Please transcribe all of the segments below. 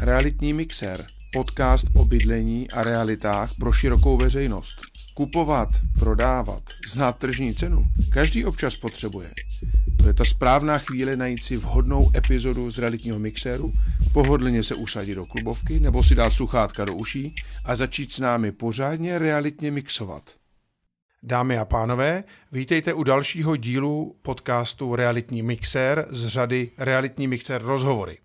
Realitní mixer, podcast o bydlení a realitách pro širokou veřejnost. Kupovat, prodávat, znát tržní cenu, každý občas potřebuje. To je ta správná chvíle najít si vhodnou epizodu z realitního mixéru, pohodlně se usadit do klubovky nebo si dát sluchátka do uší a začít s námi pořádně realitně mixovat. Dámy a pánové, vítejte u dalšího dílu podcastu Realitní mixér z řady Realitní mixér rozhovory.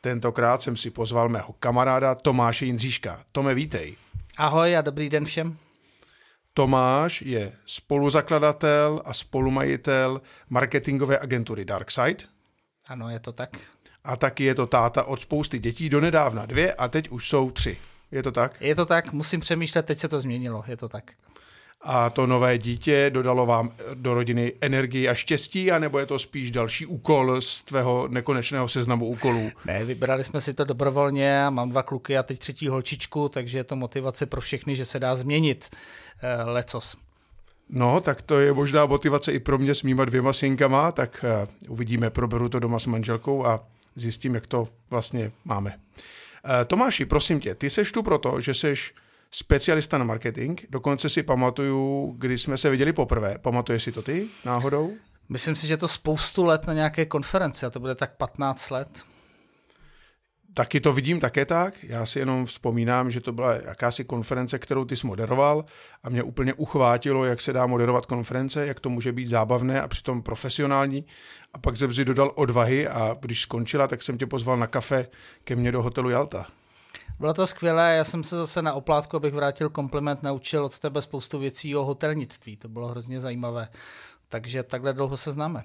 Tentokrát jsem si pozval mého kamaráda Tomáše Jindříška. Tome, vítej. Ahoj a dobrý den všem. Tomáš je spoluzakladatel a spolumajitel marketingové agentury Darkside. Ano, je to tak. A taky je to táta od spousty dětí, donedávna dvě a teď už jsou tři. Je to tak? Je to tak, musím přemýšlet, teď se to změnilo, je to tak a to nové dítě dodalo vám do rodiny energii a štěstí, anebo je to spíš další úkol z tvého nekonečného seznamu úkolů? Ne, vybrali jsme si to dobrovolně, mám dva kluky a teď třetí holčičku, takže je to motivace pro všechny, že se dá změnit eh, lecos. No, tak to je možná motivace i pro mě s mýma dvěma synkama, tak uh, uvidíme, proberu to doma s manželkou a zjistím, jak to vlastně máme. Tomáši, prosím tě, ty seš tu proto, že seš specialista na marketing. Dokonce si pamatuju, když jsme se viděli poprvé. Pamatuješ si to ty náhodou? Myslím si, že to spoustu let na nějaké konferenci a to bude tak 15 let. Taky to vidím také tak. Já si jenom vzpomínám, že to byla jakási konference, kterou ty jsi moderoval a mě úplně uchvátilo, jak se dá moderovat konference, jak to může být zábavné a přitom profesionální. A pak jsem si dodal odvahy a když skončila, tak jsem tě pozval na kafe ke mně do hotelu Jalta. Bylo to skvělé, já jsem se zase na oplátku, abych vrátil kompliment, naučil od tebe spoustu věcí o hotelnictví. To bylo hrozně zajímavé. Takže takhle dlouho se známe.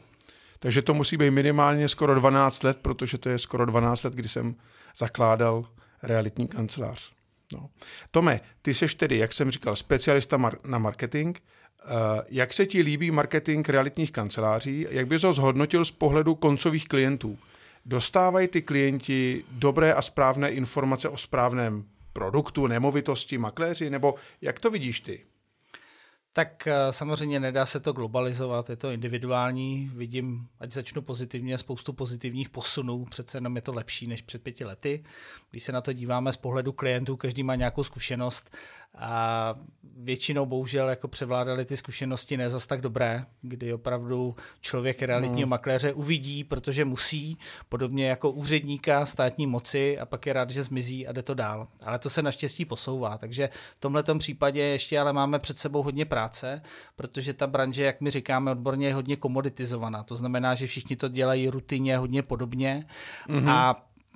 Takže to musí být minimálně skoro 12 let, protože to je skoro 12 let, kdy jsem zakládal realitní kancelář. No. Tome, ty jsi tedy, jak jsem říkal, specialista mar- na marketing. Uh, jak se ti líbí marketing realitních kanceláří? Jak bys ho zhodnotil z pohledu koncových klientů? Dostávají ty klienti dobré a správné informace o správném produktu, nemovitosti, makléři, nebo jak to vidíš ty? Tak eh, samozřejmě nedá se to globalizovat, je to individuální. Vidím, ať začnu pozitivně, spoustu pozitivních posunů, přece jenom je to lepší než před pěti lety. Když se na to díváme z pohledu klientů, každý má nějakou zkušenost a většinou bohužel jako převládaly ty zkušenosti ne zas tak dobré, kdy opravdu člověk realitního no. makléře uvidí, protože musí, podobně jako úředníka státní moci a pak je rád, že zmizí a jde to dál. Ale to se naštěstí posouvá, takže v tomhle případě ještě ale máme před sebou hodně práce, protože ta branže, jak my říkáme odborně, je hodně komoditizovaná. To znamená, že všichni to dělají rutině hodně podobně mm-hmm. a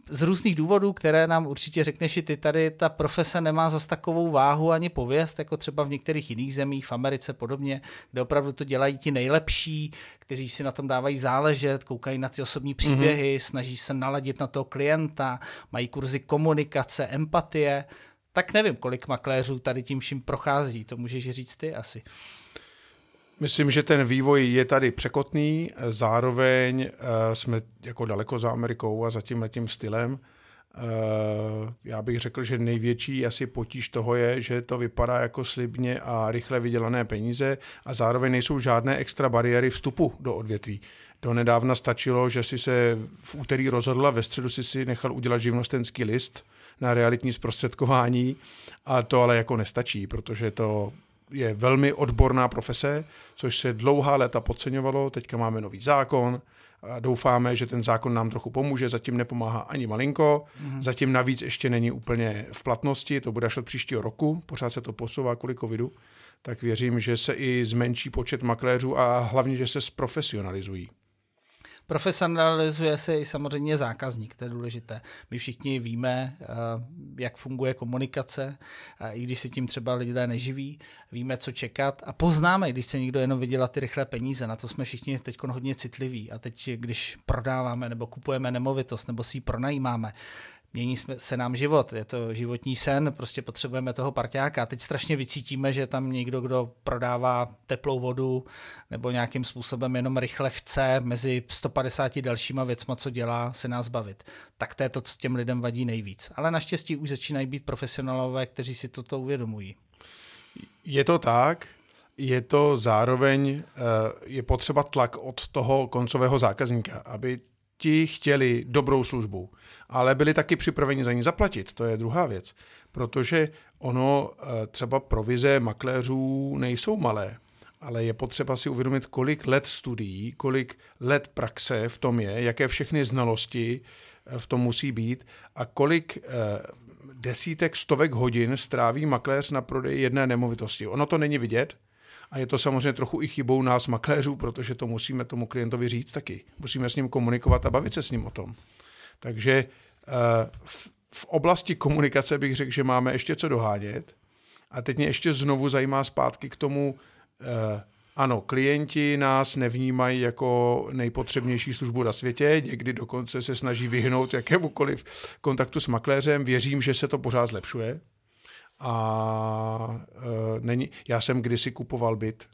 z různých důvodů, které nám určitě řekneš i ty, tady ta profese nemá zas takovou váhu ani pověst, jako třeba v některých jiných zemích, v Americe podobně, kde opravdu to dělají ti nejlepší, kteří si na tom dávají záležet, koukají na ty osobní mhm. příběhy, mm-hmm. snaží se naladit na toho klienta, mají kurzy komunikace, empatie. Tak nevím, kolik makléřů tady tím vším prochází, to můžeš říct ty asi. Myslím, že ten vývoj je tady překotný, zároveň uh, jsme jako daleko za Amerikou a za tím tím stylem. Uh, já bych řekl, že největší asi potíž toho je, že to vypadá jako slibně a rychle vydělané peníze a zároveň nejsou žádné extra bariéry vstupu do odvětví. Do nedávna stačilo, že si se v úterý rozhodla, ve středu si si nechal udělat živnostenský list na realitní zprostředkování a to ale jako nestačí, protože to je velmi odborná profese, což se dlouhá léta podceňovalo. Teďka máme nový zákon a doufáme, že ten zákon nám trochu pomůže. Zatím nepomáhá ani malinko. Mm-hmm. Zatím navíc ještě není úplně v platnosti. To bude až od příštího roku. Pořád se to posouvá kvůli covidu. Tak věřím, že se i zmenší počet makléřů a hlavně, že se zprofesionalizují. Profesionalizuje se i samozřejmě zákazník, to je důležité. My všichni víme, eh, jak funguje komunikace, i když se tím třeba lidé neživí, víme, co čekat a poznáme, když se někdo jenom vydělá ty rychlé peníze. Na to jsme všichni teď hodně citliví. A teď, když prodáváme nebo kupujeme nemovitost nebo si ji pronajímáme, mění se nám život, je to životní sen, prostě potřebujeme toho parťáka. Teď strašně vycítíme, že tam někdo, kdo prodává teplou vodu nebo nějakým způsobem jenom rychle chce mezi 150 dalšíma věcma, co dělá, se nás bavit. Tak to je to, co těm lidem vadí nejvíc. Ale naštěstí už začínají být profesionálové, kteří si toto uvědomují. Je to tak, je to zároveň, eh, je potřeba tlak od toho koncového zákazníka, aby ti chtěli dobrou službu, ale byli taky připraveni za ní zaplatit, to je druhá věc, protože ono eh, třeba provize makléřů nejsou malé, ale je potřeba si uvědomit, kolik let studií, kolik let praxe v tom je, jaké všechny znalosti eh, v tom musí být a kolik eh, desítek, stovek hodin stráví makléř na prodeji jedné nemovitosti. Ono to není vidět, a je to samozřejmě trochu i chybou nás makléřů, protože to musíme tomu klientovi říct taky. Musíme s ním komunikovat a bavit se s ním o tom. Takže v oblasti komunikace bych řekl, že máme ještě co dohánět. A teď mě ještě znovu zajímá zpátky k tomu, eh, ano, klienti nás nevnímají jako nejpotřebnější službu na světě, někdy dokonce se snaží vyhnout jakémukoliv kontaktu s makléřem. Věřím, že se to pořád zlepšuje. A e, není, já jsem kdysi kupoval byt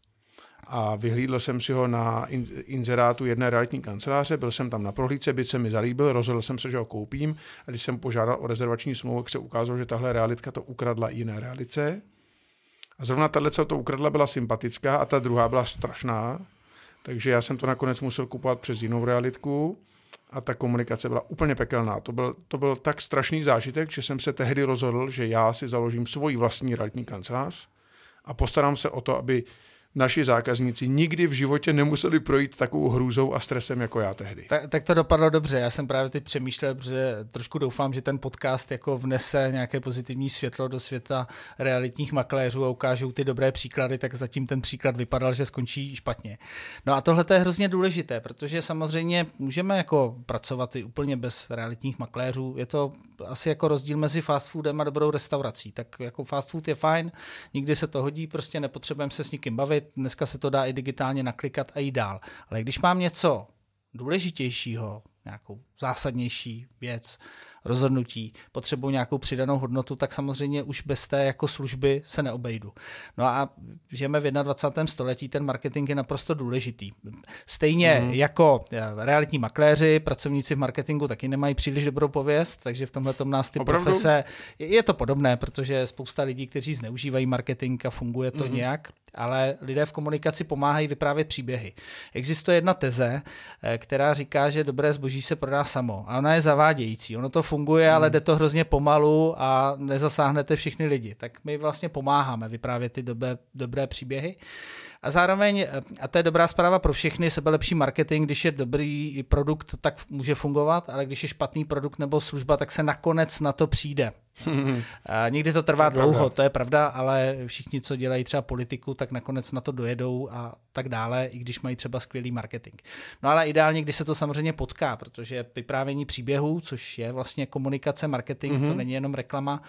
a vyhlídl jsem si ho na inzerátu jedné realitní kanceláře, byl jsem tam na prohlídce, byt se mi zalíbil, rozhodl jsem se, že ho koupím a když jsem požádal o rezervační smlouvu, se ukázalo, že tahle realitka to ukradla jiné realice. A zrovna tahle, co to ukradla, byla sympatická a ta druhá byla strašná, takže já jsem to nakonec musel kupovat přes jinou realitku a ta komunikace byla úplně pekelná. To byl, to byl tak strašný zážitek, že jsem se tehdy rozhodl, že já si založím svoji vlastní realitní kancelář a postarám se o to, aby naši zákazníci nikdy v životě nemuseli projít takovou hrůzou a stresem jako já tehdy. Tak, tak to dopadlo dobře. Já jsem právě teď přemýšlel, protože trošku doufám, že ten podcast jako vnese nějaké pozitivní světlo do světa realitních makléřů a ukážou ty dobré příklady, tak zatím ten příklad vypadal, že skončí špatně. No a tohle je hrozně důležité, protože samozřejmě můžeme jako pracovat i úplně bez realitních makléřů. Je to asi jako rozdíl mezi fast foodem a dobrou restaurací. Tak jako fast food je fajn, nikdy se to hodí, prostě nepotřebujeme se s nikým bavit, dneska se to dá i digitálně naklikat a jít dál. Ale když mám něco důležitějšího, nějakou zásadnější věc, rozhodnutí, potřebuji nějakou přidanou hodnotu, tak samozřejmě už bez té jako služby se neobejdu. No a žijeme v 21. století, ten marketing je naprosto důležitý. Stejně mm. jako eh, realitní makléři, pracovníci v marketingu taky nemají příliš dobrou pověst, takže v tomhle tom nás ty Opravdu? profese, je to podobné, protože spousta lidí, kteří zneužívají marketing a funguje to mm. nějak, ale lidé v komunikaci pomáhají vyprávět příběhy. Existuje jedna teze, eh, která říká, že dobré zboží se prodá samo a ona je zavádějící. Ono to funguje, hmm. ale jde to hrozně pomalu a nezasáhnete všichni lidi. Tak my vlastně pomáháme vyprávět ty dobré, dobré příběhy. A zároveň, a to je dobrá zpráva pro všechny, sebelepší marketing, když je dobrý produkt, tak může fungovat, ale když je špatný produkt nebo služba, tak se nakonec na to přijde. a někdy to trvá to dlouho, pravda. to je pravda, ale všichni, co dělají třeba politiku, tak nakonec na to dojedou a tak dále, i když mají třeba skvělý marketing. No ale ideálně, když se to samozřejmě potká, protože vyprávění příběhů, což je vlastně komunikace, marketing, mm-hmm. to mhm. není jenom reklama,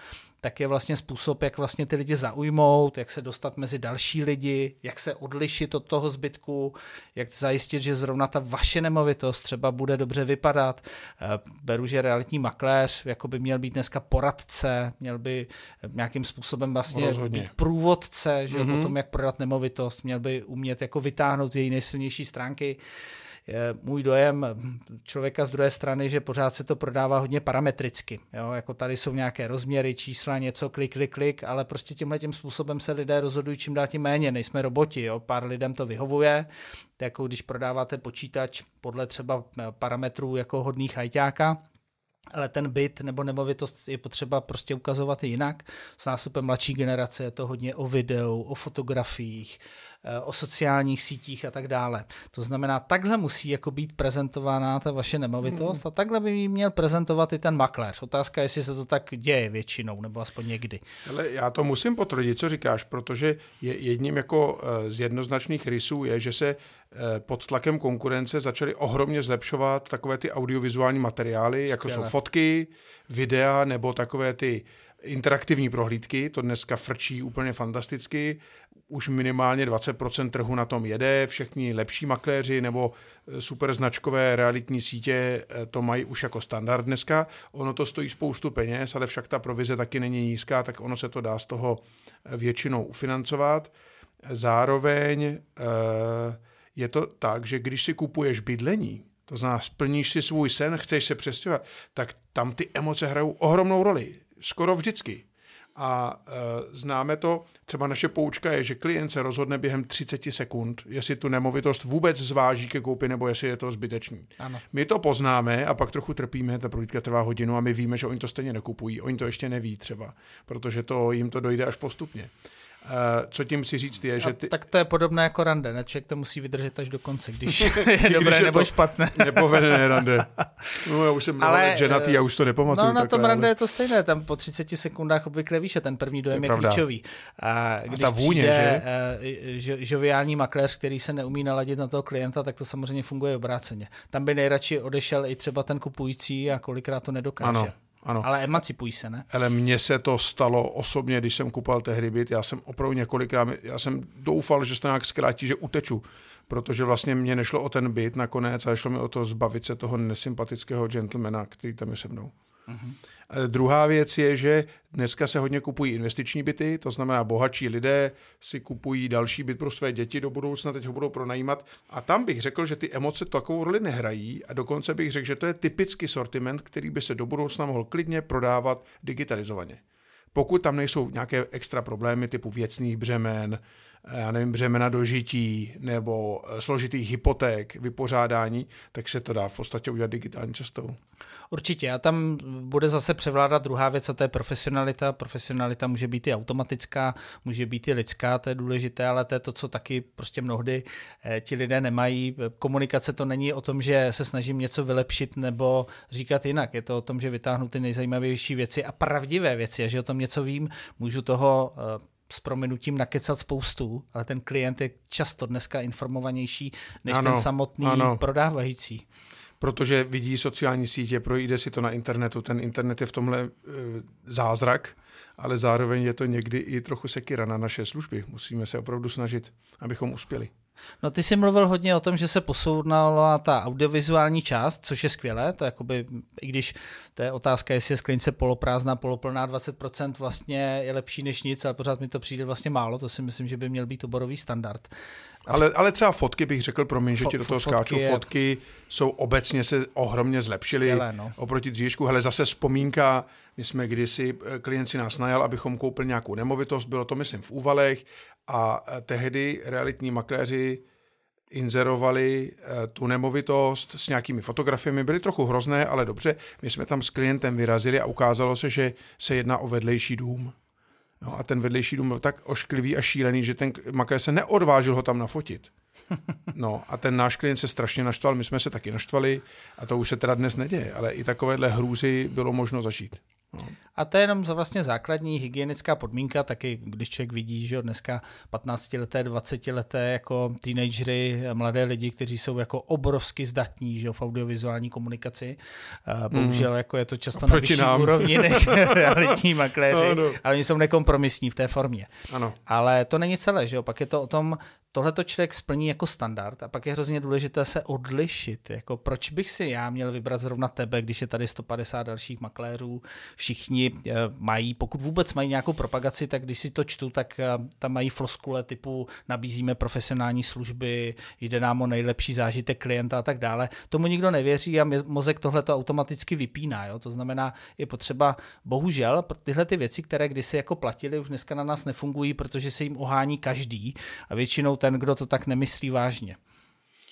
tak je vlastně způsob, jak vlastně ty lidi zaujmout, jak se dostat mezi další lidi, jak se odlišit od toho zbytku, jak zajistit, že zrovna ta vaše nemovitost třeba bude dobře vypadat. Eh, beru, že realitní makléř jako by měl být dneska poradce, měl by nějakým způsobem vlastně Rozhodně. být průvodce, že mm-hmm. potom jak prodat nemovitost, měl by umět jako vytáhnout její nejsilnější stránky je můj dojem člověka z druhé strany, že pořád se to prodává hodně parametricky. Jo? Jako tady jsou nějaké rozměry, čísla, něco, klik, klik, klik, ale prostě tímhle tím způsobem se lidé rozhodují čím dál tím méně. Nejsme roboti, jo? pár lidem to vyhovuje. Jako když prodáváte počítač podle třeba parametrů jako hodných hajťáka, ale ten byt nebo nemovitost je potřeba prostě ukazovat jinak. S nástupem mladší generace je to hodně o videu, o fotografiích, o sociálních sítích a tak dále. To znamená, takhle musí jako být prezentována ta vaše nemovitost hmm. a takhle by měl prezentovat i ten makléř. Otázka je, jestli se to tak děje většinou, nebo aspoň někdy. Ale já to musím potvrdit, co říkáš, protože je jedním jako eh, z jednoznačných rysů je, že se eh, pod tlakem konkurence začaly ohromně zlepšovat takové ty audiovizuální materiály, Skvěle. jako jsou fotky, videa nebo takové ty interaktivní prohlídky, to dneska frčí úplně fantasticky, už minimálně 20% trhu na tom jede, všechny lepší makléři nebo eh, super značkové realitní sítě eh, to mají už jako standard dneska. Ono to stojí spoustu peněz, ale však ta provize taky není nízká, tak ono se to dá z toho eh, většinou ufinancovat. Zároveň je to tak, že když si kupuješ bydlení, to znamená, splníš si svůj sen, chceš se přestěhovat, tak tam ty emoce hrajou ohromnou roli skoro vždycky. A e, známe to, třeba naše poučka je, že klient se rozhodne během 30 sekund, jestli tu nemovitost vůbec zváží ke koupi, nebo jestli je to zbytečný. Ano. My to poznáme a pak trochu trpíme, ta prohlídka trvá hodinu a my víme, že oni to stejně nekupují. Oni to ještě neví třeba, protože to jim to dojde až postupně. Uh, co tím chci říct je, že ty... Tak to je podobné jako rande, ne? Člověk to musí vydržet až do konce, když je dobré když je nebo špatné. Nepovedené rande. No já už jsem Ale, ženatý, já už to nepamatuju. No na tom rande ale... je to stejné, tam po 30 sekundách obvykle víš, že ten první dojem je, je klíčový. A, když a ta vůně, přijde, že? Uh, žoviální makléř, který se neumí naladit na toho klienta, tak to samozřejmě funguje obráceně. Tam by nejradši odešel i třeba ten kupující a kolikrát to nedokáže. Ano. Ano. Ale emancipují se, ne? Ale mně se to stalo osobně, když jsem kupoval tehdy byt. Já jsem opravdu několikrát, já jsem doufal, že se to nějak zkrátí, že uteču. Protože vlastně mě nešlo o ten byt nakonec, ale šlo mi o to zbavit se toho nesympatického gentlemana, který tam je se mnou. Mm-hmm. Druhá věc je, že dneska se hodně kupují investiční byty, to znamená bohatší lidé si kupují další byt pro své děti do budoucna, teď ho budou pronajímat. A tam bych řekl, že ty emoce takovou roli nehrají a dokonce bych řekl, že to je typický sortiment, který by se do budoucna mohl klidně prodávat digitalizovaně. Pokud tam nejsou nějaké extra problémy typu věcných břemen, já nevím, břemena dožití nebo eh, složitých hypoték, vypořádání, tak se to dá v podstatě udělat digitální cestou. Určitě a tam bude zase převládat druhá věc a to je profesionalita. Profesionalita může být i automatická, může být i lidská, to je důležité, ale to je to, co taky prostě mnohdy eh, ti lidé nemají. Komunikace to není o tom, že se snažím něco vylepšit nebo říkat jinak. Je to o tom, že vytáhnu ty nejzajímavější věci a pravdivé věci a že o tom něco vím, můžu toho eh, s prominutím nakecat spoustu, ale ten klient je často dneska informovanější než ano, ten samotný ano. prodávající. Protože vidí sociální sítě, projde si to na internetu, ten internet je v tomhle e, zázrak, ale zároveň je to někdy i trochu sekira na naše služby. Musíme se opravdu snažit, abychom uspěli. No ty jsi mluvil hodně o tom, že se posouvnala ta audiovizuální část, což je skvělé, to je jakoby, i když to je otázka, jestli je sklenice poloprázdná, poloplná, 20% vlastně je lepší než nic, ale pořád mi to přijde vlastně málo, to si myslím, že by měl být oborový standard. Ale, ale třeba fotky bych řekl, promiň, že ti do toho skáču, je... fotky jsou obecně se ohromně zlepšily Skvělé, no. oproti dřívěžku. Hele, zase vzpomínka, my jsme kdysi, eh, klient si nás najal, abychom koupili nějakou nemovitost, bylo to myslím v Úvalech a eh, tehdy realitní makléři inzerovali eh, tu nemovitost s nějakými fotografiemi. Byly trochu hrozné, ale dobře. My jsme tam s klientem vyrazili a ukázalo se, že se jedná o vedlejší dům. No a ten vedlejší dům byl tak ošklivý a šílený, že ten makléř se neodvážil ho tam nafotit. No a ten náš klient se strašně naštval, my jsme se taky naštvali a to už se teda dnes neděje, ale i takovéhle hrůzy bylo možno zažít. No. A to je jenom za vlastně základní hygienická podmínka, taky když člověk vidí, že dneska 15-leté, 20-leté jako teenagery, mladé lidi, kteří jsou jako obrovsky zdatní že v audiovizuální komunikaci. Bohužel mm. jako je to často na vyšší nám. úrovni než realitní makléři, ano. ale oni jsou nekompromisní v té formě. Ano. Ale to není celé, že jo? pak je to o tom, tohle to člověk splní jako standard a pak je hrozně důležité se odlišit. Jako proč bych si já měl vybrat zrovna tebe, když je tady 150 dalších makléřů, všichni eh, mají, pokud vůbec mají nějakou propagaci, tak když si to čtu, tak eh, tam mají floskule typu nabízíme profesionální služby, jde nám o nejlepší zážitek klienta a tak dále. Tomu nikdo nevěří a mozek tohle to automaticky vypíná. Jo? To znamená, je potřeba, bohužel, tyhle ty věci, které kdysi jako platily, už dneska na nás nefungují, protože se jim ohání každý a většinou ten, kdo to tak nemyslí vážně.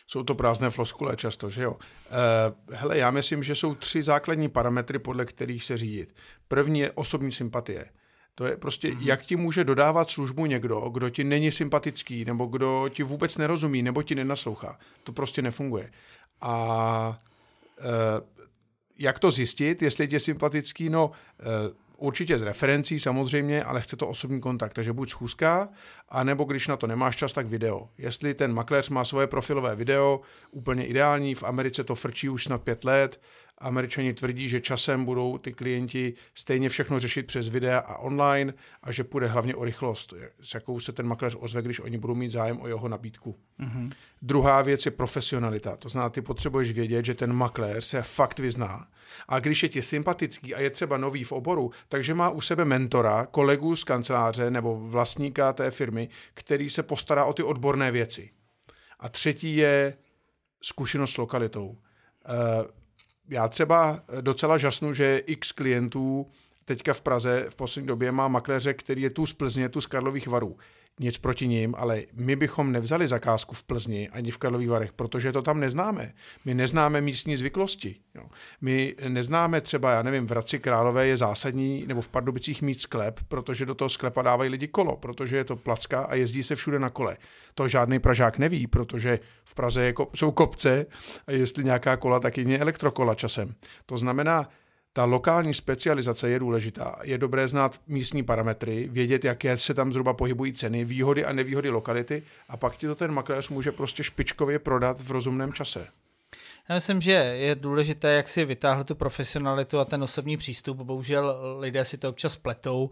Jsou to prázdné floskule často, že jo? E, hele, já myslím, že jsou tři základní parametry, podle kterých se řídit. První je osobní sympatie. To je prostě, mm-hmm. jak ti může dodávat službu někdo, kdo ti není sympatický, nebo kdo ti vůbec nerozumí, nebo ti nenaslouchá. To prostě nefunguje. A e, jak to zjistit, jestli je sympatický? No, e, určitě z referencí samozřejmě, ale chce to osobní kontakt, takže buď schůzka, anebo když na to nemáš čas, tak video. Jestli ten makléř má svoje profilové video, úplně ideální, v Americe to frčí už snad pět let, Američani tvrdí, že časem budou ty klienti stejně všechno řešit přes videa a online a že půjde hlavně o rychlost, s jakou se ten makléř ozve, když oni budou mít zájem o jeho nabídku. Mm-hmm. Druhá věc je profesionalita. To znamená, ty potřebuješ vědět, že ten makléř se fakt vyzná. A když je ti sympatický a je třeba nový v oboru, takže má u sebe mentora, kolegu z kanceláře nebo vlastníka té firmy, který se postará o ty odborné věci. A třetí je zkušenost s lokalitou. Uh, já třeba docela žasnu, že x klientů teďka v Praze v poslední době má makléře, který je tu z Plzně, tu z Karlových varů nic proti ním, ale my bychom nevzali zakázku v Plzni ani v Karlových Varech, protože to tam neznáme. My neznáme místní zvyklosti. Jo. My neznáme třeba, já nevím, v Hradci Králové je zásadní, nebo v Pardubicích mít sklep, protože do toho sklepa dávají lidi kolo, protože je to placka a jezdí se všude na kole. To žádný Pražák neví, protože v Praze jsou kopce a jestli nějaká kola, tak je elektrokola časem. To znamená, ta lokální specializace je důležitá. Je dobré znát místní parametry, vědět, jaké se tam zhruba pohybují ceny, výhody a nevýhody lokality a pak ti to ten makléř může prostě špičkově prodat v rozumném čase. Já myslím, že je důležité, jak si vytáhl tu profesionalitu a ten osobní přístup. Bohužel lidé si to občas pletou.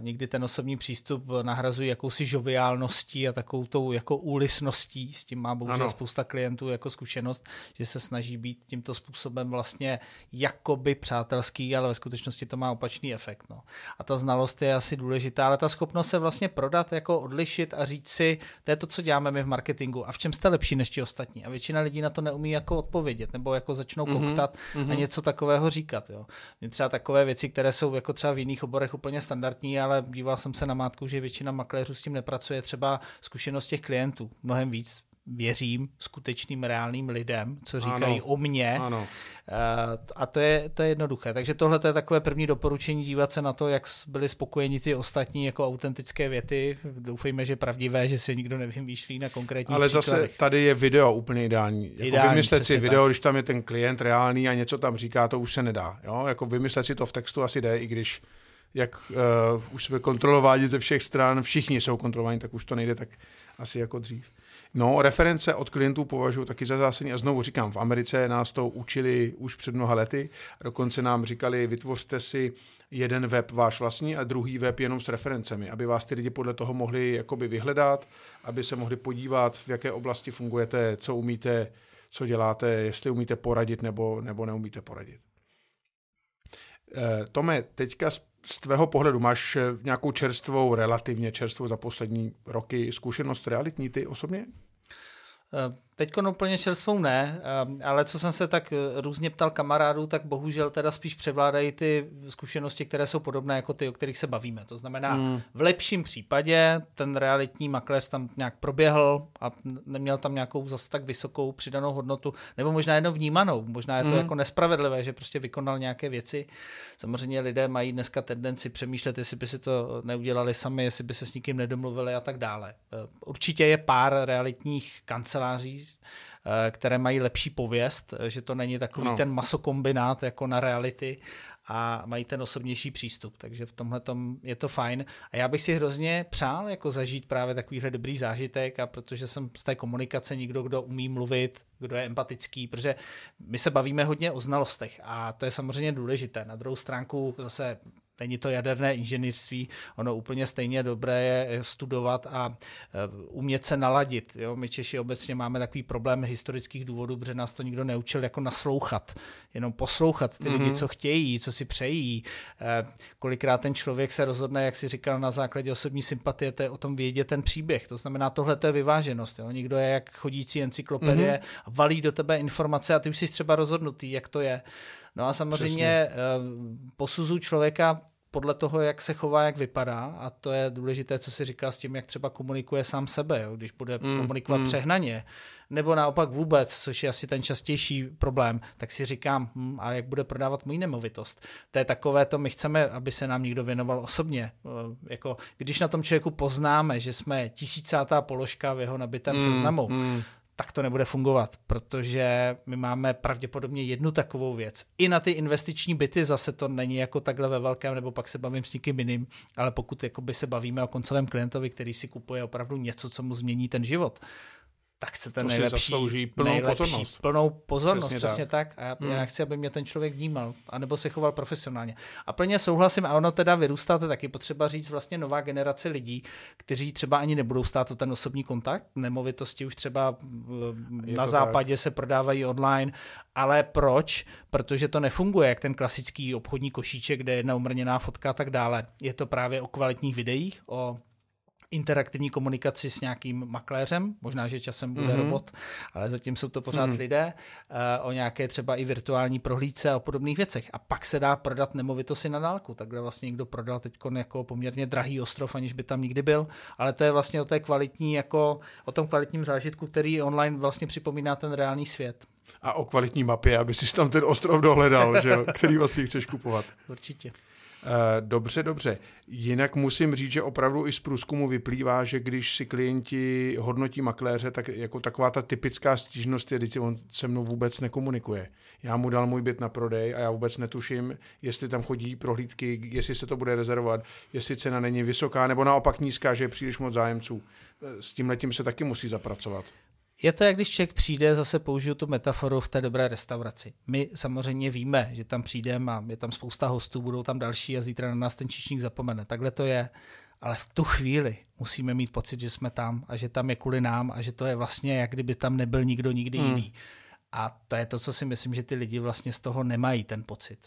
Někdy ten osobní přístup nahrazují jakousi žoviálností a takovou tou jako úlisností. S tím má bohužel ano. spousta klientů jako zkušenost, že se snaží být tímto způsobem vlastně jakoby přátelský, ale ve skutečnosti to má opačný efekt. No. A ta znalost je asi důležitá, ale ta schopnost se vlastně prodat, jako odlišit a říct si, to je to, co děláme my v marketingu a v čem jste lepší než ti ostatní. A většina lidí na to neumí jako odpovědět, nebo jako začnou mm-hmm. koktat mm-hmm. a mhm. něco takového říkat. Jo. Mě třeba takové věci, které jsou jako třeba v jiných oborech úplně standardní, ale díval jsem se na mátku, že většina makléřů s tím nepracuje, třeba zkušenost těch klientů mnohem víc věřím skutečným reálným lidem, co říkají ano. o mně. Ano. Eh, a to je, to je jednoduché. Takže tohle je takové první doporučení dívat se na to, jak byli spokojeni ty ostatní jako autentické věty. Doufejme, že pravdivé, že se nikdo nevymýšlí na konkrétní Ale příkladech. zase tady je video úplně ideální. Jako ideální vymyslet si video, tak. když tam je ten klient reálný a něco tam říká, to už se nedá. Jo? Jako vymyslet si to v textu asi jde, i když jak uh, už jsme kontrolováni ze všech stran, všichni jsou kontrolováni, tak už to nejde tak asi jako dřív. No, reference od klientů považuji taky za zásadní a znovu říkám, v Americe nás to učili už před mnoha lety, dokonce nám říkali, vytvořte si jeden web váš vlastní a druhý web jenom s referencemi, aby vás ty lidi podle toho mohli jakoby vyhledat, aby se mohli podívat, v jaké oblasti fungujete, co umíte, co děláte, jestli umíte poradit nebo, nebo neumíte poradit. Eh, Tome, teďka z tvého pohledu máš eh, nějakou čerstvou, relativně čerstvou za poslední roky zkušenost realitní ty osobně? Eh, Teď úplně čerstvou ne, ehm, ale co jsem se tak eh, různě ptal kamarádů, tak bohužel teda spíš převládají ty zkušenosti, které jsou podobné jako ty, o kterých se bavíme. To znamená, hmm. v lepším případě ten realitní makléř tam nějak proběhl a neměl tam nějakou zase tak vysokou přidanou hodnotu, nebo možná jenom vnímanou. Možná je to hmm. jako nespravedlivé, že prostě vykonal nějaké věci. Samozřejmě lidé mají dneska tendenci přemýšlet, jestli by si to neudělali sami, jestli by se s nikým nedomluvili a tak dále. Eh, určitě je pár realitních kanceláří, Eh, které mají lepší pověst, eh, že to není takový no. ten masokombinát jako na reality a mají ten osobnější přístup, takže v tomhle je to fajn. A já bych si hrozně přál jako zažít právě takovýhle dobrý zážitek a protože jsem z té komunikace někdo, kdo umí mluvit, kdo je empatický, protože my se bavíme hodně o znalostech a to je samozřejmě důležité. Na druhou stránku zase Není to jaderné inženýrství, ono úplně stejně dobré je studovat a e, umět se naladit. Jo? My Češi obecně máme takový problém historických důvodů, protože nás to nikdo neučil jako naslouchat, jenom poslouchat ty mm-hmm. lidi, mhm. co chtějí, co si přejí. E, kolikrát ten člověk se rozhodne, jak si říkal, na základě osobní sympatie, to je o tom vědět ten příběh. To znamená, tohle to je vyváženost. Jo? Někdo je jak chodící encyklopedie mm-hmm. valí do tebe informace a ty už jsi třeba rozhodnutý, jak to je. No a samozřejmě Přesně. Eh, posuzu člověka podle toho, jak se chová, jak vypadá a to je důležité, co si říká s tím, jak třeba komunikuje sám sebe, jo? když bude mm, komunikovat mm. přehnaně, nebo naopak vůbec, což je asi ten častější problém, tak si říkám, hm, ale jak bude prodávat můj nemovitost. To je takové to, my chceme, aby se nám někdo věnoval osobně. Eh, jako, když na tom člověku poznáme, že jsme tisícátá položka v jeho nabitém mm, seznamu, mm tak to nebude fungovat, protože my máme pravděpodobně jednu takovou věc. I na ty investiční byty zase to není jako takhle ve velkém, nebo pak se bavím s někým jiným, ale pokud se bavíme o koncovém klientovi, který si kupuje opravdu něco, co mu změní ten život, tak se ten to nejlepší, zaslouží plnou nejlepší, pozornost. Plnou pozornost, přesně, přesně tak. tak. A já, hmm. já chci, aby mě ten člověk vnímal, anebo se choval profesionálně. A plně souhlasím, a ono teda vyrůstá, to taky potřeba říct vlastně nová generace lidí, kteří třeba ani nebudou stát o ten osobní kontakt. Nemovitosti už třeba Je na západě tak. se prodávají online, ale proč? Protože to nefunguje jak ten klasický obchodní košíček, kde je jedna umrněná fotka a tak dále. Je to právě o kvalitních videích, o interaktivní komunikaci s nějakým makléřem, možná, že časem bude mm-hmm. robot, ale zatím jsou to pořád mm-hmm. lidé, uh, o nějaké třeba i virtuální prohlídce a o podobných věcech. A pak se dá prodat nemovitosti na dálku. Takhle vlastně někdo prodal teď jako poměrně drahý ostrov, aniž by tam nikdy byl, ale to je vlastně o té kvalitní, jako o tom kvalitním zážitku, který online vlastně připomíná ten reálný svět. A o kvalitní mapě, aby si tam ten ostrov dohledal, že který vlastně chceš kupovat. Určitě. Eh, dobře, dobře. Jinak musím říct, že opravdu i z průzkumu vyplývá, že když si klienti hodnotí makléře, tak jako taková ta typická stížnost je, když on se mnou vůbec nekomunikuje. Já mu dal můj byt na prodej a já vůbec netuším, jestli tam chodí prohlídky, jestli se to bude rezervovat, jestli cena není vysoká nebo naopak nízká, že je příliš moc zájemců. Eh, s tím letím se taky musí zapracovat. Je to, jak když člověk přijde, zase použiju tu metaforu v té dobré restauraci. My samozřejmě víme, že tam přijdeme a je tam spousta hostů, budou tam další a zítra na nás ten čičník zapomene. Takhle to je. Ale v tu chvíli musíme mít pocit, že jsme tam a že tam je kvůli nám a že to je vlastně, jak kdyby tam nebyl nikdo nikdy hmm. jiný. A to je to, co si myslím, že ty lidi vlastně z toho nemají ten pocit.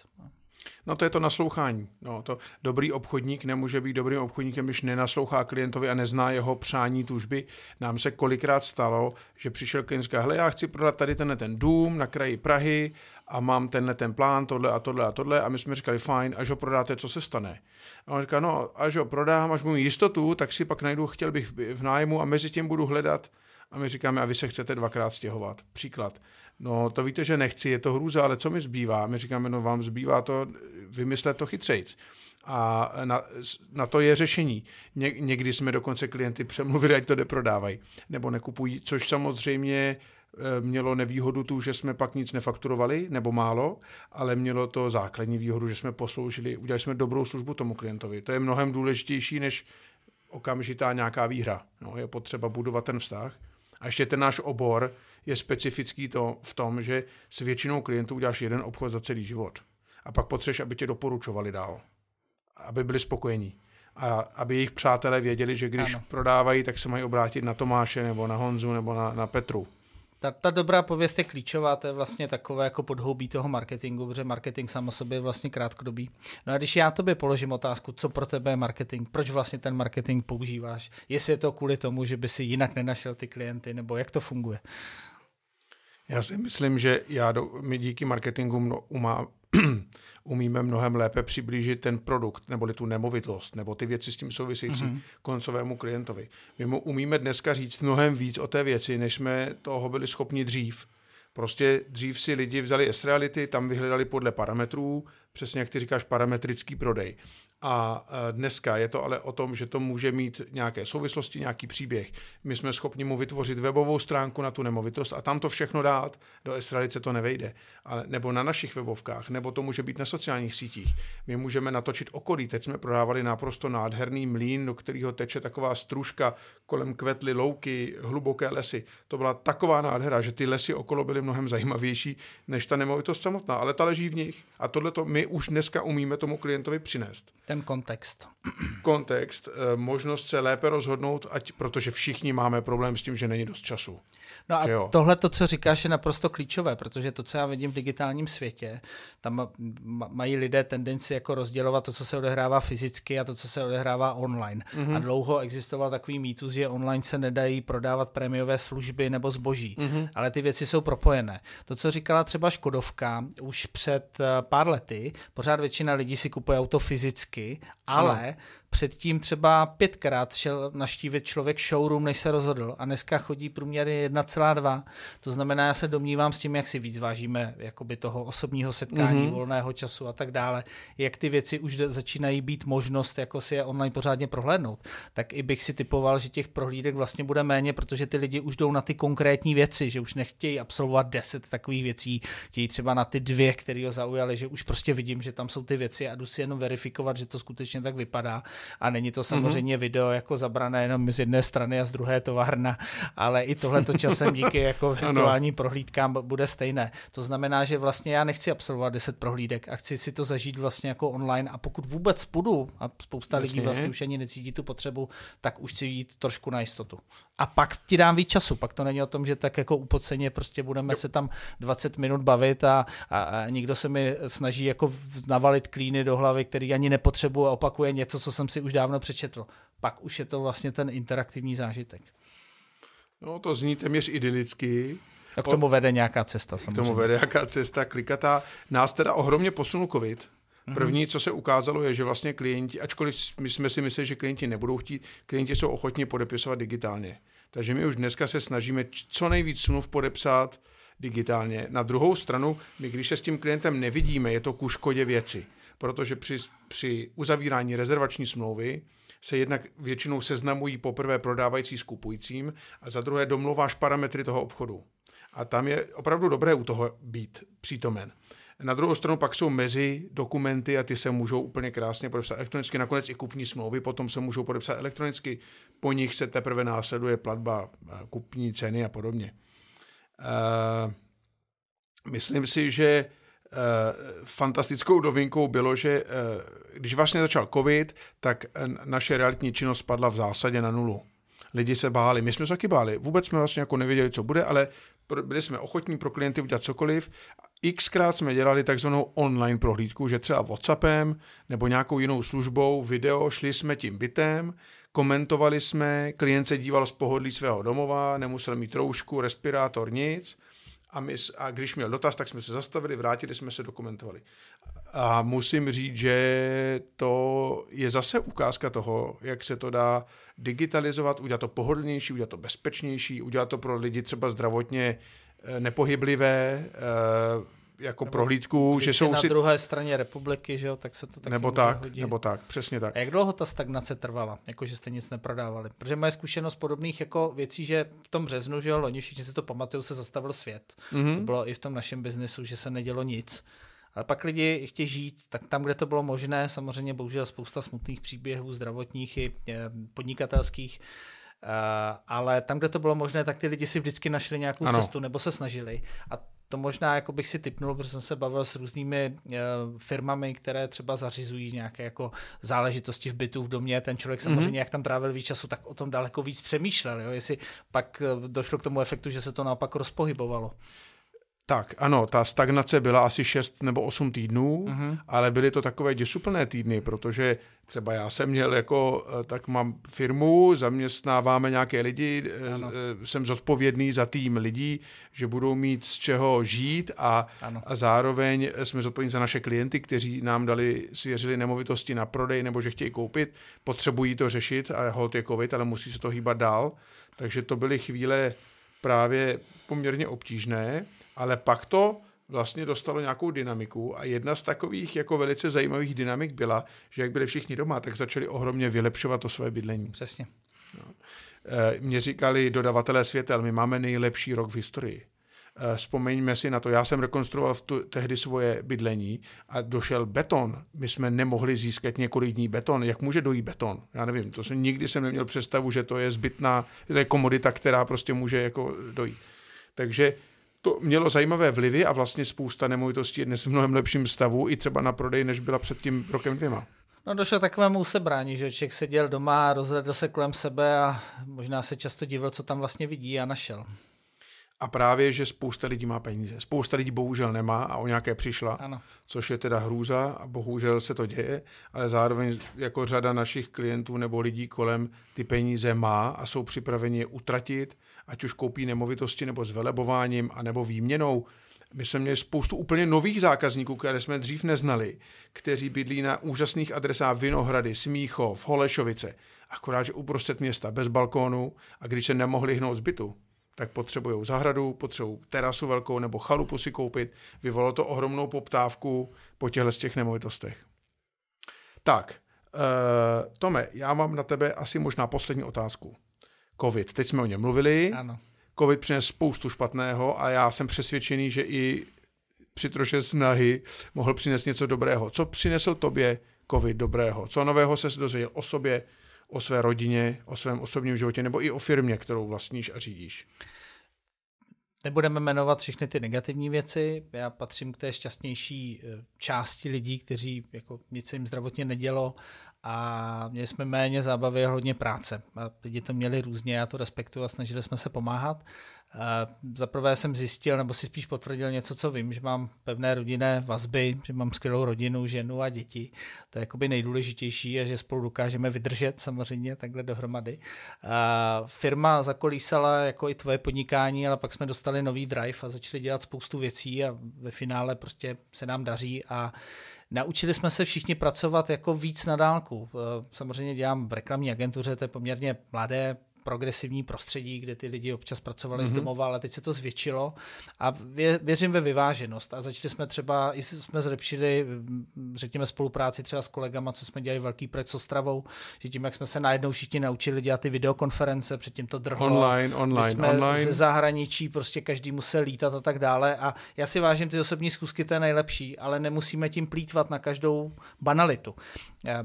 No to je to naslouchání. No, to dobrý obchodník nemůže být dobrým obchodníkem, když nenaslouchá klientovi a nezná jeho přání, tužby. Nám se kolikrát stalo, že přišel klient a já chci prodat tady tenhle ten dům na kraji Prahy a mám tenhle ten plán, tohle a tohle a tohle a my jsme říkali, fajn, až ho prodáte, co se stane? A on říká, no, až ho prodám, až budu jistotu, tak si pak najdu, chtěl bych v nájmu a mezi tím budu hledat a my říkáme, a vy se chcete dvakrát stěhovat. Příklad. No to víte, že nechci, je to hrůza, ale co mi zbývá? My říkáme, no vám zbývá to vymyslet to chytřejc. A na, na to je řešení. Ně, někdy jsme dokonce klienty přemluvili, ať to neprodávají nebo nekupují, což samozřejmě eh, mělo nevýhodu tu, že jsme pak nic nefakturovali, nebo málo, ale mělo to základní výhodu, že jsme posloužili, udělali jsme dobrou službu tomu klientovi. To je mnohem důležitější, než okamžitá nějaká výhra. No, je potřeba budovat ten vztah. A ještě ten náš obor je specifický to v tom, že s většinou klientů uděláš jeden obchod za celý život. A pak potřebuješ, aby tě doporučovali dál. Aby byli spokojení. A aby jejich přátelé věděli, že když ano. prodávají, tak se mají obrátit na Tomáše nebo na Honzu nebo na, na Petru. Ta, ta dobrá pověst je klíčová, to je vlastně takové jako podhoubí toho marketingu, protože marketing sám o sobě je vlastně krátkodobý. No a když já tobě položím otázku, co pro tebe je marketing, proč vlastně ten marketing používáš, jestli je to kvůli tomu, že by si jinak nenašel ty klienty, nebo jak to funguje? Já si myslím, že já do, my díky marketingu mno, umá, umíme mnohem lépe přiblížit ten produkt, neboli tu nemovitost, nebo ty věci s tím související mm-hmm. koncovému klientovi. My mu umíme dneska říct mnohem víc o té věci, než jsme toho byli schopni dřív. Prostě dřív si lidi vzali S-Reality, tam vyhledali podle parametrů, přesně jak ty říkáš, parametrický prodej. A e, dneska je to ale o tom, že to může mít nějaké souvislosti, nějaký příběh. My jsme schopni mu vytvořit webovou stránku na tu nemovitost a tam to všechno dát. Do Estradice to nevejde. Ale, nebo na našich webovkách, nebo to může být na sociálních sítích. My můžeme natočit okolí. Teď jsme prodávali naprosto nádherný mlín, do kterého teče taková stružka, kolem kvetly louky, hluboké lesy. To byla taková nádhera, že ty lesy okolo byly mnohem zajímavější než ta nemovitost samotná, ale ta leží v nich. A tohle my už dneska umíme tomu klientovi přinést ten kontext. Kontext, eh, možnost se lépe rozhodnout, ať, protože všichni máme problém s tím, že není dost času. No a tohle, to, co říkáš, je naprosto klíčové, protože to, co já vidím v digitálním světě, tam mají lidé tendenci jako rozdělovat to, co se odehrává fyzicky a to, co se odehrává online. Mm-hmm. A dlouho existoval takový mýtus, že online se nedají prodávat prémiové služby nebo zboží, mm-hmm. ale ty věci jsou propojené. To, co říkala třeba Škodovka už před eh, pár lety, pořád většina lidí si kupuje auto fyzicky, ale no předtím třeba pětkrát šel naštívit člověk showroom, než se rozhodl a dneska chodí průměry 1,2. To znamená, já se domnívám s tím, jak si víc vážíme jakoby toho osobního setkání, mm-hmm. volného času a tak dále, jak ty věci už začínají být možnost jako si je online pořádně prohlédnout, tak i bych si typoval, že těch prohlídek vlastně bude méně, protože ty lidi už jdou na ty konkrétní věci, že už nechtějí absolvovat deset takových věcí, chtějí třeba na ty dvě, které ho zaujaly, že už prostě vidím, že tam jsou ty věci a jdu si jenom verifikovat, že to skutečně tak vypadá a není to samozřejmě mm-hmm. video jako zabrané jenom z jedné strany a z druhé továrna, ale i tohle to časem díky jako virtuálním prohlídkám bude stejné. To znamená, že vlastně já nechci absolvovat 10 prohlídek a chci si to zažít vlastně jako online a pokud vůbec půjdu a spousta Jasně. lidí vlastně už ani necítí tu potřebu, tak už chci jít trošku na jistotu. A pak ti dám víc času, pak to není o tom, že tak jako upoceně prostě budeme jo. se tam 20 minut bavit a, a, a nikdo se mi snaží jako navalit klíny do hlavy, který ani nepotřebuje a opakuje něco, co jsem si už dávno přečetl. pak už je to vlastně ten interaktivní zážitek. No, to zní téměř idylicky. A k tomu vede nějaká cesta samozřejmě. K tomu vede nějaká cesta klikatá. Nás teda ohromně posunul covid. Mhm. První, co se ukázalo, je, že vlastně klienti, ačkoliv my jsme si mysleli, že klienti nebudou chtít, klienti jsou ochotni podepisovat digitálně. Takže my už dneska se snažíme co nejvíc smluv podepsat digitálně. Na druhou stranu, my když se s tím klientem nevidíme, je to ku škodě věci, protože při, při uzavírání rezervační smlouvy se jednak většinou seznamují poprvé prodávající s kupujícím a za druhé domluváš parametry toho obchodu. A tam je opravdu dobré u toho být přítomen. Na druhou stranu pak jsou mezi dokumenty a ty se můžou úplně krásně podepsat elektronicky. Nakonec i kupní smlouvy potom se můžou podepsat elektronicky. Po nich se teprve následuje platba eh, kupní ceny a podobně. Uh, myslím si, že fantastickou dovinkou bylo, že uh, když vlastně začal covid, tak naše realitní činnost spadla v zásadě na nulu. Lidi se báli, my jsme se taky báli. Vůbec jsme vlastně jako nevěděli, co bude, ale byli jsme ochotní pro klienty udělat cokoliv. Xkrát jsme dělali takzvanou online prohlídku, že třeba WhatsAppem nebo nějakou jinou službou, video, šli jsme tím bytem, komentovali jsme, klient se díval z pohodlí svého domova, nemusel mít troušku, respirátor, nic. A, my, a když měl dotaz, tak jsme se zastavili, vrátili jsme se, dokumentovali. A musím říct, že to je zase ukázka toho, jak se to dá digitalizovat, udělat to pohodlnější, udělat to bezpečnější, udělat to pro lidi třeba zdravotně eh, nepohyblivé, eh, jako nebo prohlídku, že jsou na si... druhé straně republiky, že jo, tak se to taky Nebo tak, hodit. nebo tak, přesně tak. A jak dlouho ta stagnace trvala, jako že jste nic neprodávali? Protože moje zkušenost podobných jako věcí, že v tom březnu, že jo, loni všichni si to pamatují, se zastavil svět. Mm-hmm. To bylo i v tom našem biznesu, že se nedělo nic. Ale pak lidi chtějí žít, tak tam, kde to bylo možné, samozřejmě bohužel spousta smutných příběhů zdravotních i eh, podnikatelských, Uh, ale tam, kde to bylo možné, tak ty lidi si vždycky našli nějakou ano. cestu nebo se snažili. A to možná jako bych si typnul, protože jsem se bavil s různými uh, firmami, které třeba zařizují nějaké jako záležitosti v bytu v domě. Ten člověk samozřejmě, mm-hmm. jak tam trávil víc času, tak o tom daleko víc přemýšlel. Jo? Jestli pak uh, došlo k tomu efektu, že se to naopak rozpohybovalo. Tak, ano, ta stagnace byla asi 6 nebo 8 týdnů, uh-huh. ale byly to takové děsuplné týdny, protože třeba já jsem měl jako, eh, tak mám firmu, zaměstnáváme nějaké lidi, eh, ano. Eh, jsem zodpovědný za tým lidí, že budou mít z čeho žít a, a zároveň jsme zodpovědní za naše klienty, kteří nám dali, svěřili nemovitosti na prodej nebo že chtějí koupit, potřebují to řešit a hold je covid, ale musí se to hýbat dál. Takže to byly chvíle právě poměrně obtížné ale pak to vlastně dostalo nějakou dynamiku a jedna z takových jako velice zajímavých dynamik byla, že jak byli všichni doma, tak začali ohromně vylepšovat to své bydlení. Přesně. No. Eh, Mě říkali dodavatelé světel, my máme nejlepší rok v historii. Eh, vzpomeňme si na to, já jsem rekonstruoval v tu, tehdy svoje bydlení a došel beton. My jsme nemohli získat několik dní beton. Jak může dojít beton? Já nevím, to jsem nikdy jsem neměl představu, že to je zbytná, to je komodita, která prostě může jako dojít. Takže to mělo zajímavé vlivy a vlastně spousta nemovitostí je dnes v mnohem lepším stavu i třeba na prodej, než byla před tím rokem dvěma. No došlo k takovému sebrání, že člověk seděl doma, rozhledl se kolem sebe a možná se často divil, co tam vlastně vidí a našel. A právě, že spousta lidí má peníze. Spousta lidí bohužel nemá a o nějaké přišla, ano. což je teda hrůza a bohužel se to děje, ale zároveň jako řada našich klientů nebo lidí kolem ty peníze má a jsou připraveni je utratit ať už koupí nemovitosti nebo s velebováním a nebo výměnou. My jsme měli spoustu úplně nových zákazníků, které jsme dřív neznali, kteří bydlí na úžasných adresách Vinohrady, Smíchov, Holešovice, akorát, že uprostřed města bez balkónu a když se nemohli hnout z bytu, tak potřebují zahradu, potřebují terasu velkou nebo chalupu si koupit. Vyvolalo to ohromnou poptávku po těchto z těch nemovitostech. Tak, uh, Tome, já mám na tebe asi možná poslední otázku. COVID. Teď jsme o něm mluvili. Ano. COVID přines spoustu špatného a já jsem přesvědčený, že i při troše snahy mohl přinést něco dobrého. Co přinesl tobě COVID dobrého? Co nového se dozvěděl o sobě, o své rodině, o svém osobním životě nebo i o firmě, kterou vlastníš a řídíš? Nebudeme jmenovat všechny ty negativní věci. Já patřím k té šťastnější eh, části lidí, kteří jako nic se jim zdravotně nedělo a měli jsme méně zábavy a hodně práce. A lidi to měli různě, já to respektuju a snažili jsme se pomáhat. Za prvé jsem zjistil, nebo si spíš potvrdil něco, co vím, že mám pevné rodinné vazby, že mám skvělou rodinu, ženu a děti. To je jakoby nejdůležitější a že spolu dokážeme vydržet samozřejmě takhle dohromady. A firma zakolísala jako i tvoje podnikání, ale pak jsme dostali nový drive a začali dělat spoustu věcí a ve finále prostě se nám daří a Naučili jsme se všichni pracovat jako víc na dálku. Samozřejmě dělám v reklamní agentuře, to je poměrně mladé progresivní prostředí, kde ty lidi občas pracovali mm-hmm. z mhm. domova, ale teď se to zvětšilo a vě, věřím ve vyváženost a začali jsme třeba, i jsme zlepšili, řekněme, spolupráci třeba s kolegama, co jsme dělali velký projekt s Ostravou, že tím, jak jsme se najednou všichni naučili dělat ty videokonference, předtím to drhlo. Online, online, jsme online. ze zahraničí, prostě každý musel lítat a tak dále a já si vážím ty osobní zkusky, to je nejlepší, ale nemusíme tím plítvat na každou banalitu.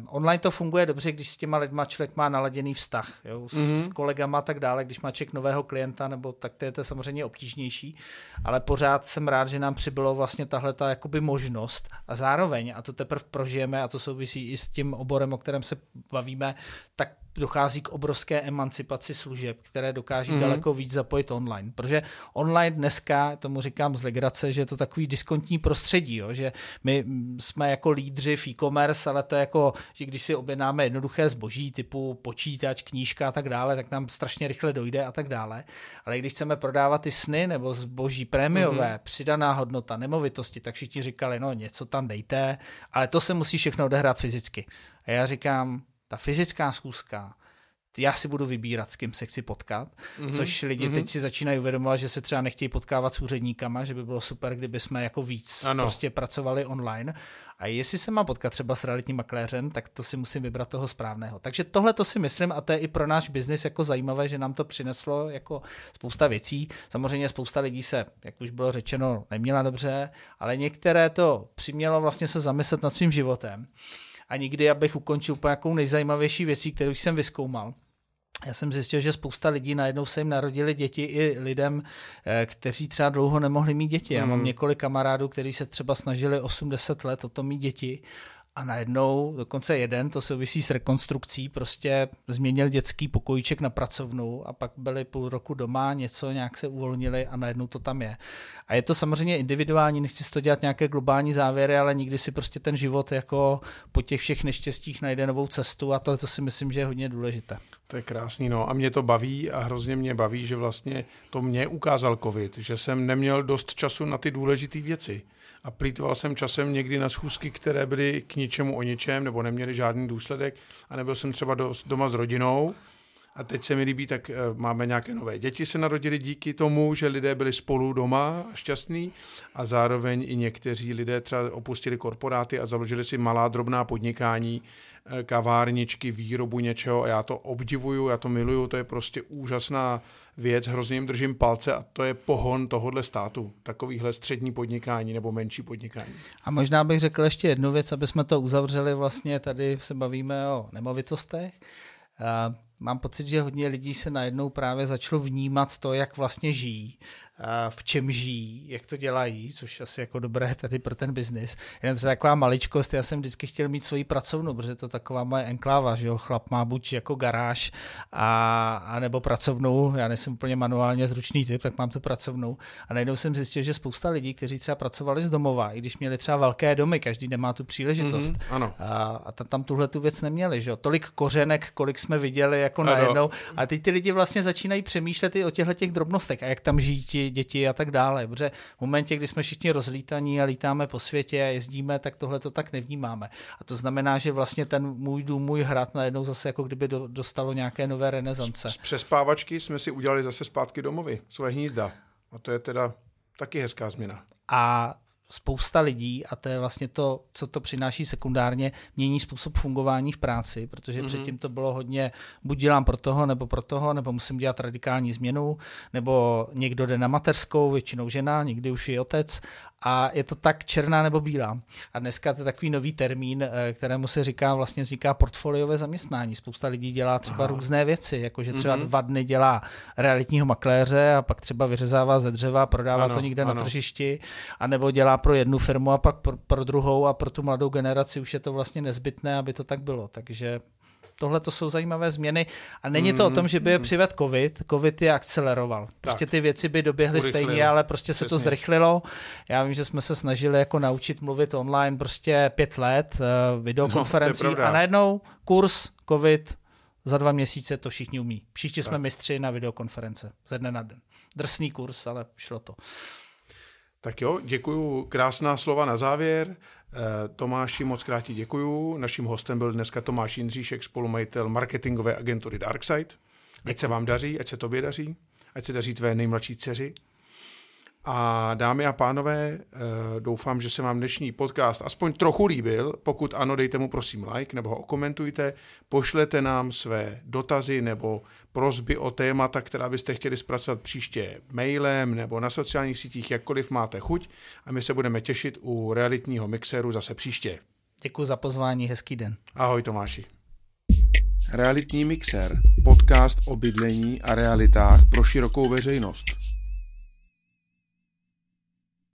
Online to funguje dobře, když s těma lidma člověk má naladěný vztah, jo, s mm-hmm kolegama a tak dále, když má člověk nového klienta, nebo tak to je to samozřejmě obtížnější, ale pořád jsem rád, že nám přibylo vlastně tahle ta jakoby možnost a zároveň, a to teprve prožijeme, a to souvisí i s tím oborem, o kterém se bavíme, tak dochází k obrovské emancipaci služeb, které dokáží mm-hmm. daleko víc zapojit online. Protože online dneska, tomu říkám z legrace, že je to takový diskontní prostředí, jo? že my jsme jako lídři v e-commerce, ale to je jako, že když si objednáme jednoduché zboží typu počítač, knížka a tak dále, tak nám strašně rychle dojde a tak dále. Ale když chceme prodávat ty sny nebo zboží prémiové, mm-hmm. přidaná hodnota, nemovitosti, tak všichni říkali, no něco tam dejte, ale to se musí všechno odehrát fyzicky. A já říkám, ta fyzická schůzka, já si budu vybírat, s kým se chci potkat, mm-hmm. což lidi mm-hmm. teď si začínají uvědomovat, že se třeba nechtějí potkávat s úředníkama, že by bylo super, kdyby jsme jako víc ano. prostě pracovali online. A jestli se má potkat třeba s realitním makléřem, tak to si musím vybrat toho správného. Takže tohle to si myslím, a to je i pro náš biznis jako zajímavé, že nám to přineslo jako spousta věcí. Samozřejmě spousta lidí se, jak už bylo řečeno, neměla dobře, ale některé to přimělo vlastně se zamyslet nad svým životem a nikdy, abych ukončil úplně nějakou nejzajímavější věcí, kterou jsem vyskoumal. Já jsem zjistil, že spousta lidí najednou se jim narodili děti i lidem, eh, kteří třeba dlouho nemohli mít děti. Já mám hmm. několik kamarádů, kteří se třeba snažili 80 let o tom mít děti a najednou, dokonce jeden, to souvisí s rekonstrukcí, prostě změnil dětský pokojíček na pracovnou a pak byli půl roku doma, něco nějak se uvolnili a najednou to tam je. A je to samozřejmě individuální, nechci si to dělat nějaké globální závěry, ale nikdy si prostě ten život jako po těch všech neštěstích najde novou cestu a to, to si myslím, že je hodně důležité. To je krásný, no. A mě to baví a hrozně mě baví, že vlastně to mě ukázal covid, že jsem neměl dost času na ty důležité věci a plítval jsem časem někdy na schůzky, které byly k ničemu o ničem nebo neměly žádný důsledek a nebyl jsem třeba doma s rodinou a teď se mi líbí, tak eh, máme nějaké nové děti se narodili díky tomu, že lidé byli spolu doma šťastní a zároveň i někteří lidé třeba opustili korporáty a založili si malá drobná podnikání, eh, kavárničky, výrobu něčeho a já to obdivuju, já to miluju, to je prostě úžasná věc, hrozně jim držím palce a to je pohon tohohle státu, takovýhle střední podnikání nebo menší podnikání. A možná bych řekl ještě jednu věc, aby jsme to uzavřeli, vlastně tady se bavíme o nemovitostech. Mám pocit, že hodně lidí se najednou právě začalo vnímat to, jak vlastně žijí v čem žijí, jak to dělají, což asi jako dobré tady pro ten biznis. Jenom třeba taková maličkost, já jsem vždycky chtěl mít svoji pracovnu, protože to taková moje enkláva, že jo, chlap má buď jako garáž a, a nebo pracovnou, já nejsem úplně manuálně zručný typ, tak mám tu pracovnou a najednou jsem zjistil, že spousta lidí, kteří třeba pracovali z domova, i když měli třeba velké domy, každý nemá tu příležitost. Mm-hmm, ano. A, a tam tuhle tu věc neměli, že jo. Tolik kořenek, kolik jsme viděli jako najednou. A teď ty lidi vlastně začínají přemýšlet i o těchto těch drobnostech a jak tam žijí ti děti a tak dále. Protože v momentě, kdy jsme všichni rozlítaní a lítáme po světě a jezdíme, tak tohle to tak nevnímáme. A to znamená, že vlastně ten můj dům, můj hrad najednou zase jako kdyby dostalo nějaké nové renesance. Z přespávačky jsme si udělali zase zpátky domovy, své hnízda. A to je teda taky hezká změna. A spousta lidí, a to je vlastně to, co to přináší sekundárně, mění způsob fungování v práci, protože mm-hmm. předtím to bylo hodně, buď dělám pro toho, nebo pro toho, nebo musím dělat radikální změnu, nebo někdo jde na mateřskou, většinou žena, někdy už i otec, a je to tak černá nebo bílá. A dneska to je takový nový termín, eh, kterému se říká vlastně říká portfoliové zaměstnání. Spousta lidí dělá třeba Aha. různé věci, jakože třeba mm-hmm. dva dny dělá realitního makléře a pak třeba vyřezává ze dřeva, prodává ano, to někde ano. na tržišti, anebo dělá dělá pro jednu firmu a pak pro, pro druhou a pro tu mladou generaci už je to vlastně nezbytné, aby to tak bylo. Takže tohle to jsou zajímavé změny a není to mm, o tom, že by je mm. přived covid, covid je akceleroval. Prostě tak. ty věci by doběhly Urychlil. stejně, ale prostě se Přesně. to zrychlilo. Já vím, že jsme se snažili jako naučit mluvit online prostě pět let, uh, videokonferencí no, a najednou kurz covid za dva měsíce to všichni umí. Všichni tak. jsme mistři na videokonference ze dne na den. Drsný kurz, ale šlo to. Tak jo, děkuju. Krásná slova na závěr. Tomáši, moc krát ti děkuju. Naším hostem byl dneska Tomáš Jindříšek, spolumajitel marketingové agentury Darkside. Ať se vám daří, ať se tobě daří, ať se daří tvé nejmladší dceři. A dámy a pánové, eh, doufám, že se vám dnešní podcast aspoň trochu líbil. Pokud ano, dejte mu prosím like nebo ho okomentujte. Pošlete nám své dotazy nebo prozby o témata, která byste chtěli zpracovat příště mailem nebo na sociálních sítích, jakkoliv máte chuť. A my se budeme těšit u realitního mixéru zase příště. Děkuji za pozvání, hezký den. Ahoj Tomáši. Realitní mixer, podcast o bydlení a realitách pro širokou veřejnost.